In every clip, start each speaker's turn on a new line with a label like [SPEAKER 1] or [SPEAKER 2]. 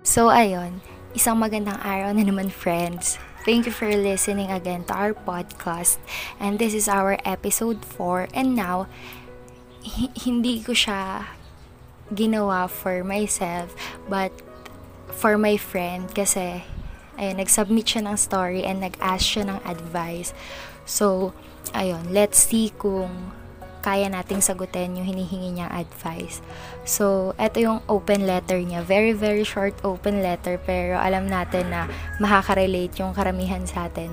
[SPEAKER 1] So, ayun. Isang magandang araw na naman, friends. Thank you for listening again to our podcast. And this is our episode 4. And now, hindi ko siya ginawa for myself, but for my friend. Kasi, ayun, nag-submit siya ng story and nag-ask siya ng advice. So, ayun, let's see kung kaya nating sagutin yung hinihingi niyang advice. So, ito yung open letter niya. Very, very short open letter pero alam natin na makaka-relate yung karamihan sa atin.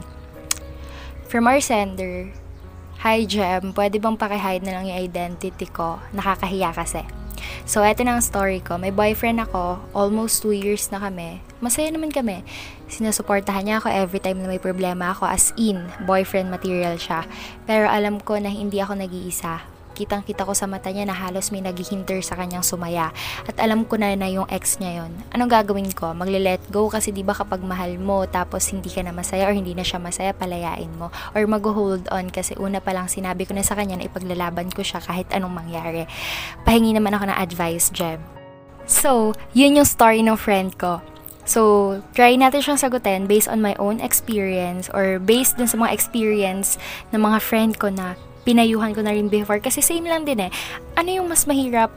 [SPEAKER 1] From our sender, Hi Jem, pwede bang pakihide na lang yung identity ko? Nakakahiya kasi. So, eto na ang story ko. May boyfriend ako. Almost 2 years na kami. Masaya naman kami. Sinusuportahan niya ako every time na may problema ako. As in, boyfriend material siya. Pero alam ko na hindi ako nag-iisa kitang-kita ko sa mata niya na halos may naghihinter sa kanyang sumaya. At alam ko na na yung ex niya yon. Anong gagawin ko? Magle-let go kasi 'di ba kapag mahal mo tapos hindi ka na masaya or hindi na siya masaya, palayain mo. Or mag-hold on kasi una pa lang sinabi ko na sa kanya na ipaglalaban ko siya kahit anong mangyari. Pahingi naman ako ng advice, Jem. So, yun yung story ng friend ko. So, try natin siyang sagutin based on my own experience or based dun sa mga experience ng mga friend ko na pinayuhan ko na rin before. Kasi same lang din eh. Ano yung mas mahirap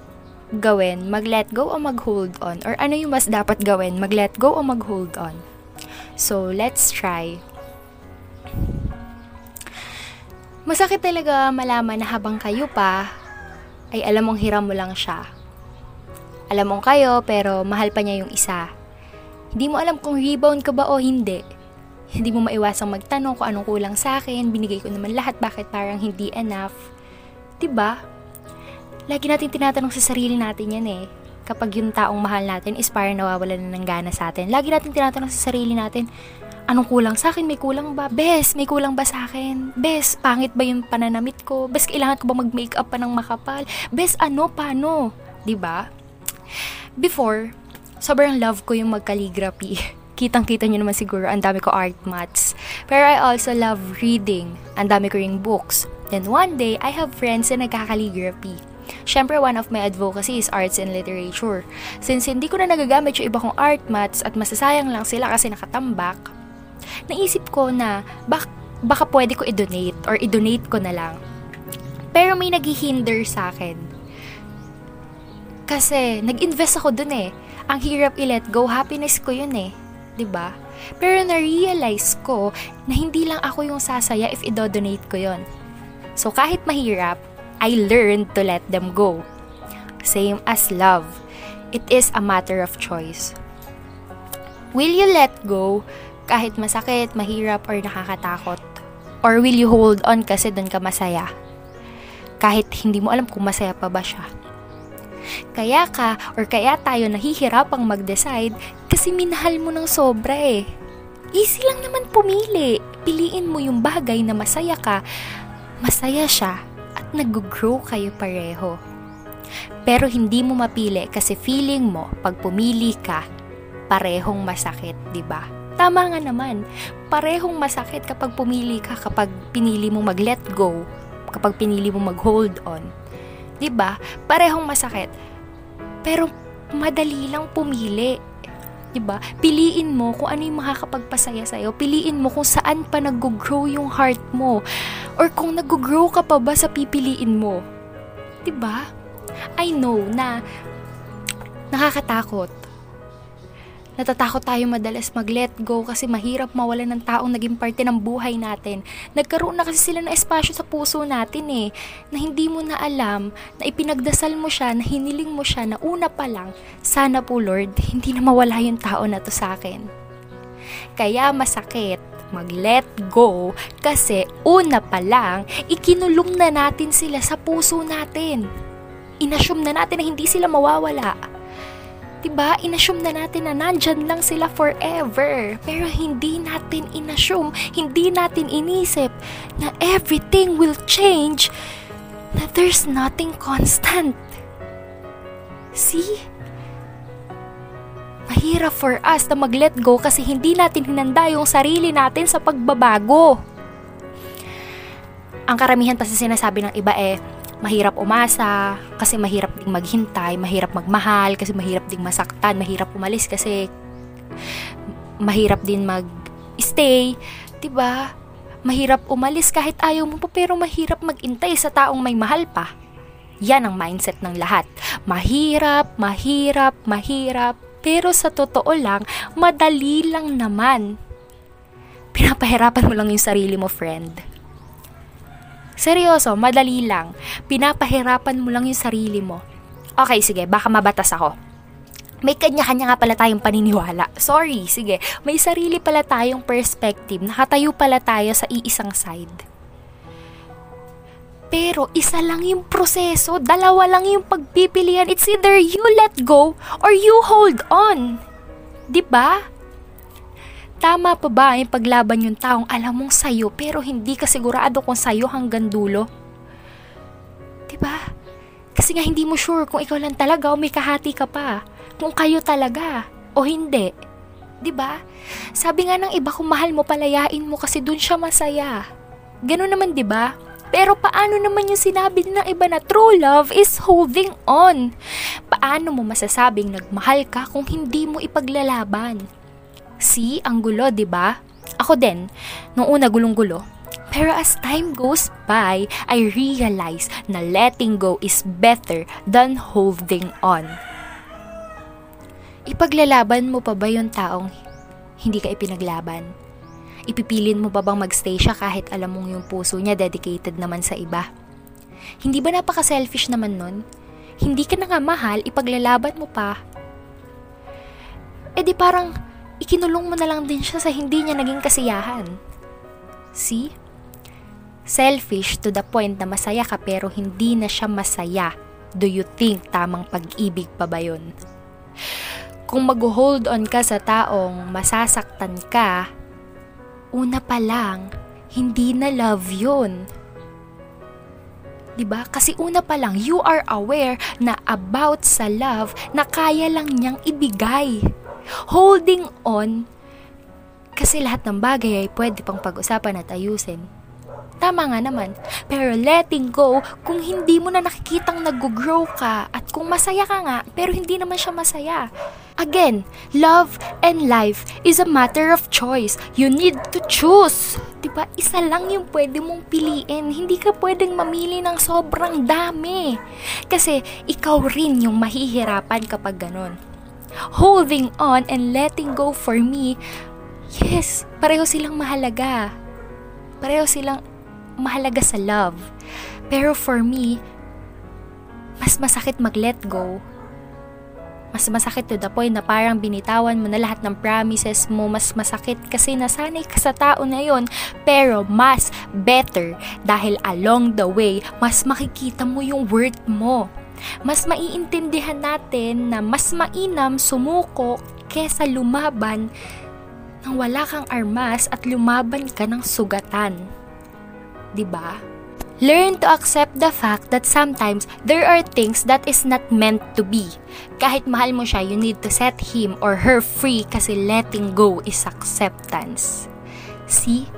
[SPEAKER 1] gawin? Mag-let go o mag-hold on? Or ano yung mas dapat gawin? Mag-let go o mag-hold on? So, let's try. Masakit talaga malaman na habang kayo pa, ay alam mong hiram mo lang siya. Alam mong kayo, pero mahal pa niya yung isa. Hindi mo alam kung rebound ka ba o hindi hindi mo maiwasang magtanong kung anong kulang sa akin, binigay ko naman lahat, bakit parang hindi enough. ba? Diba? Lagi natin tinatanong sa sarili natin yan eh. Kapag yung taong mahal natin is parang nawawala na ng gana sa atin. Lagi natin tinatanong sa sarili natin, anong kulang sa akin? May kulang ba? Bes, may kulang ba sa akin? Bes, pangit ba yung pananamit ko? Bes, kailangan ko ba mag-makeup pa ng makapal? Bes, ano, paano? ba? Diba? Before, sobrang love ko yung mag-calligraphy. kitang-kita nyo naman siguro, ang dami ko art mats. Pero I also love reading. Ang dami ko ring books. Then one day, I have friends na nagkakaligraphy. Siyempre, one of my advocacy is arts and literature. Since hindi ko na nagagamit yung iba kong art mats at masasayang lang sila kasi nakatambak, naisip ko na bak baka pwede ko i-donate or i-donate ko na lang. Pero may naghihinder sa akin. Kasi, nag-invest ako dun eh. Ang hirap i-let go, happiness ko yun eh. ba? Pero na-realize ko na hindi lang ako yung sasaya if i-donate ko yon. So kahit mahirap, I learned to let them go. Same as love. It is a matter of choice. Will you let go kahit masakit, mahirap, or nakakatakot? Or will you hold on kasi doon ka masaya? Kahit hindi mo alam kung masaya pa ba siya. Kaya ka or kaya tayo nahihirapang mag-decide kasi minahal mo ng sobra eh. Easy lang naman pumili. Piliin mo yung bagay na masaya ka, masaya siya, at nag-grow kayo pareho. Pero hindi mo mapili kasi feeling mo pag pumili ka, parehong masakit, 'di ba? Tama nga naman. Parehong masakit kapag pumili ka kapag pinili mo mag-let go, kapag pinili mo mag-hold on. 'Di ba? Parehong masakit. Pero madali lang pumili. 'Di ba? Piliin mo kung ano yung makakapagpasaya sa iyo. Piliin mo kung saan pa nag-grow yung heart mo or kung nag-grow ka pa ba sa pipiliin mo. 'Di ba? I know na nakakatakot Natatakot tayo madalas mag-let go kasi mahirap mawala ng taong naging parte ng buhay natin. Nagkaroon na kasi sila ng espasyo sa puso natin eh, na hindi mo na alam, na ipinagdasal mo siya, na hiniling mo siya, na una pa lang, sana po Lord, hindi na mawala yung tao na to sa akin. Kaya masakit mag-let go kasi una pa lang, ikinulong na natin sila sa puso natin. Inassume na natin na hindi sila mawawala 'di ba? Inassume na natin na nandyan lang sila forever. Pero hindi natin inassume, hindi natin inisip na everything will change, na there's nothing constant. See? Mahirap for us na mag-let go kasi hindi natin hinanda yung sarili natin sa pagbabago. Ang karamihan pa sa sinasabi ng iba eh, mahirap umasa, kasi mahirap ding maghintay, mahirap magmahal, kasi mahirap ding masaktan, mahirap umalis kasi Mahirap din mag-stay, 'di ba? Mahirap umalis kahit ayaw mo pa pero mahirap magintay sa taong may mahal pa. Yan ang mindset ng lahat. Mahirap, mahirap, mahirap, pero sa totoo lang, madali lang naman. Pinapahirapan mo lang yung sarili mo, friend. Seryoso, madali lang. Pinapahirapan mo lang yung sarili mo. Okay, sige, baka mabatas ako. May kanya-kanya nga pala tayong paniniwala. Sorry, sige. May sarili pala tayong perspective. Nakatayo pala tayo sa iisang side. Pero isa lang yung proseso, dalawa lang yung pagpipilian. It's either you let go or you hold on. 'Di ba? Tama pa ba yung paglaban yung taong alam mong sayo pero hindi ka sigurado kung sayo hanggang dulo? ba? Kasi nga hindi mo sure kung ikaw lang talaga o may kahati ka pa. Kung kayo talaga o hindi. 'Di ba? Sabi nga ng iba kung mahal mo palayain mo kasi dun siya masaya. Ganun naman 'di ba? Pero paano naman yung sinabi ng iba na true love is holding on? Paano mo masasabing nagmahal ka kung hindi mo ipaglalaban? See, ang gulo, 'di ba? Ako din, nung una gulong-gulo. Pero as time goes by, I realize na letting go is better than holding on. Ipaglalaban mo pa ba yung taong hindi ka ipinaglaban? Ipipilin mo ba bang magstay siya kahit alam mong yung puso niya dedicated naman sa iba? Hindi ba napaka-selfish naman nun? Hindi ka na nga mahal, ipaglalaban mo pa. E di parang ikinulong mo na lang din siya sa hindi niya naging kasiyahan. See? Selfish to the point na masaya ka pero hindi na siya masaya. Do you think tamang pag-ibig pa ba yun? Kung mag-hold on ka sa taong masasaktan ka, una pa lang, hindi na love yun. 'di ba? Kasi una pa lang you are aware na about sa love na kaya lang niyang ibigay holding on, kasi lahat ng bagay ay pwede pang pag-usapan at ayusin. Tama nga naman. Pero letting go, kung hindi mo na nakikitang nag-grow ka at kung masaya ka nga, pero hindi naman siya masaya. Again, love and life is a matter of choice. You need to choose. Diba? Isa lang yung pwede mong piliin. Hindi ka pwedeng mamili ng sobrang dami. Kasi ikaw rin yung mahihirapan kapag ganon holding on and letting go for me, yes, pareho silang mahalaga. Pareho silang mahalaga sa love. Pero for me, mas masakit mag-let go. Mas masakit to the point na parang binitawan mo na lahat ng promises mo. Mas masakit kasi nasanay ka sa tao na yon. Pero mas better dahil along the way, mas makikita mo yung worth mo mas maiintindihan natin na mas mainam sumuko kesa lumaban nang wala kang armas at lumaban ka ng sugatan. 'Di ba? Learn to accept the fact that sometimes there are things that is not meant to be. Kahit mahal mo siya, you need to set him or her free kasi letting go is acceptance. See?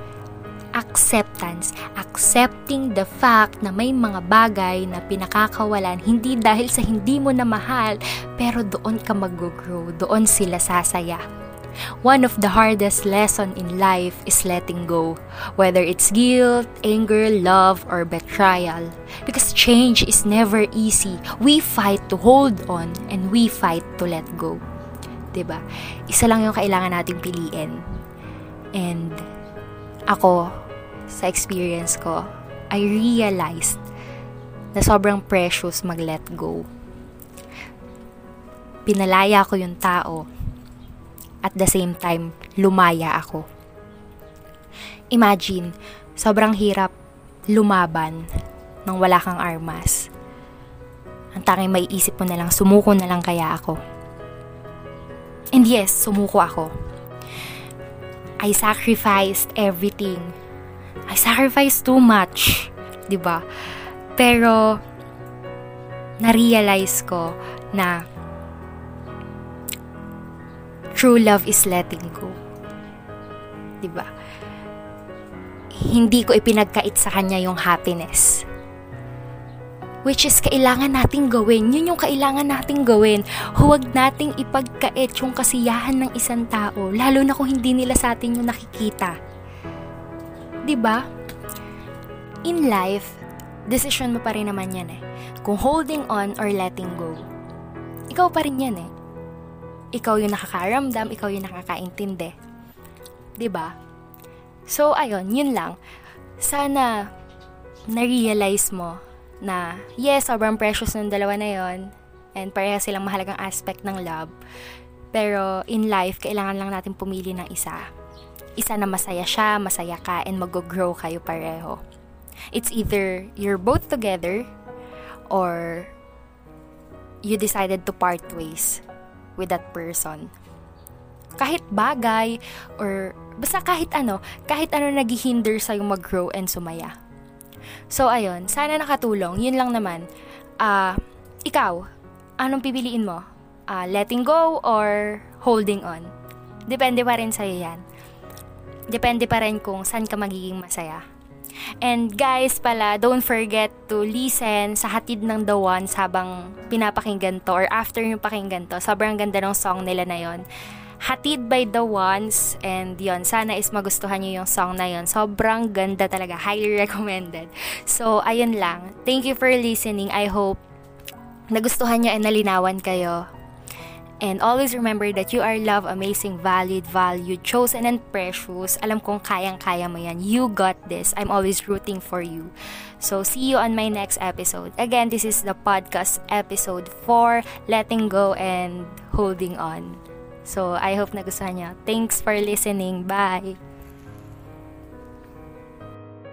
[SPEAKER 1] Acceptance, accepting the fact na may mga bagay na pinakakawalan hindi dahil sa hindi mo na mahal, pero doon ka mag-grow, doon sila sasaya. One of the hardest lesson in life is letting go, whether it's guilt, anger, love, or betrayal. Because change is never easy. We fight to hold on and we fight to let go. 'Di ba? Isa lang yung kailangan nating piliin. And ako, sa experience ko, I realized na sobrang precious mag-let go. Pinalaya ko yung tao. At the same time, lumaya ako. Imagine, sobrang hirap lumaban nang wala kang armas. Ang tanging maiisip mo na lang, sumuko na lang kaya ako. And yes, sumuko ako. I sacrificed everything I sacrifice too much, 'di ba? Pero na-realize ko na true love is letting go. 'Di ba? Hindi ko ipinagkait sa kanya yung happiness. Which is kailangan nating gawin. Yun yung kailangan nating gawin. Huwag nating ipagkait yung kasiyahan ng isang tao, lalo na kung hindi nila sa atin yung nakikita. 'Di ba? In life, decision mo pa rin naman yan eh. Kung holding on or letting go. Ikaw pa rin yan eh. Ikaw yung nakakaramdam, ikaw yung nakakaintindi. 'Di ba? So ayun, yun lang. Sana na-realize mo na yes, sobrang precious ng dalawa na yon and pareha silang mahalagang aspect ng love. Pero in life, kailangan lang natin pumili ng isa. Isa na masaya siya, masaya ka, and mag-grow kayo pareho. It's either you're both together or you decided to part ways with that person. Kahit bagay or basta kahit ano, kahit ano naghihinder sa'yo mag-grow and sumaya. So, ayun. Sana nakatulong. Yun lang naman. Uh, ikaw, anong pipiliin mo? Uh, letting go or holding on? Depende pa rin sa'yo yan. Depende pa rin kung saan ka magiging masaya. And guys pala, don't forget to listen sa Hatid ng The Ones habang pinapakinggan to or after yung pakinggan to. Sobrang ganda ng song nila na yon. Hatid by the Ones and yon sana is magustuhan niyo yung song na yon sobrang ganda talaga highly recommended so ayun lang thank you for listening I hope nagustuhan niyo and nalinawan kayo And always remember that you are loved, amazing, valued, valued, chosen, and precious. Alam kong kayang-kaya mo yan. You got this. I'm always rooting for you. So, see you on my next episode. Again, this is the podcast episode for letting go and holding on. So, I hope nagustuhan niyo. Thanks for listening. Bye!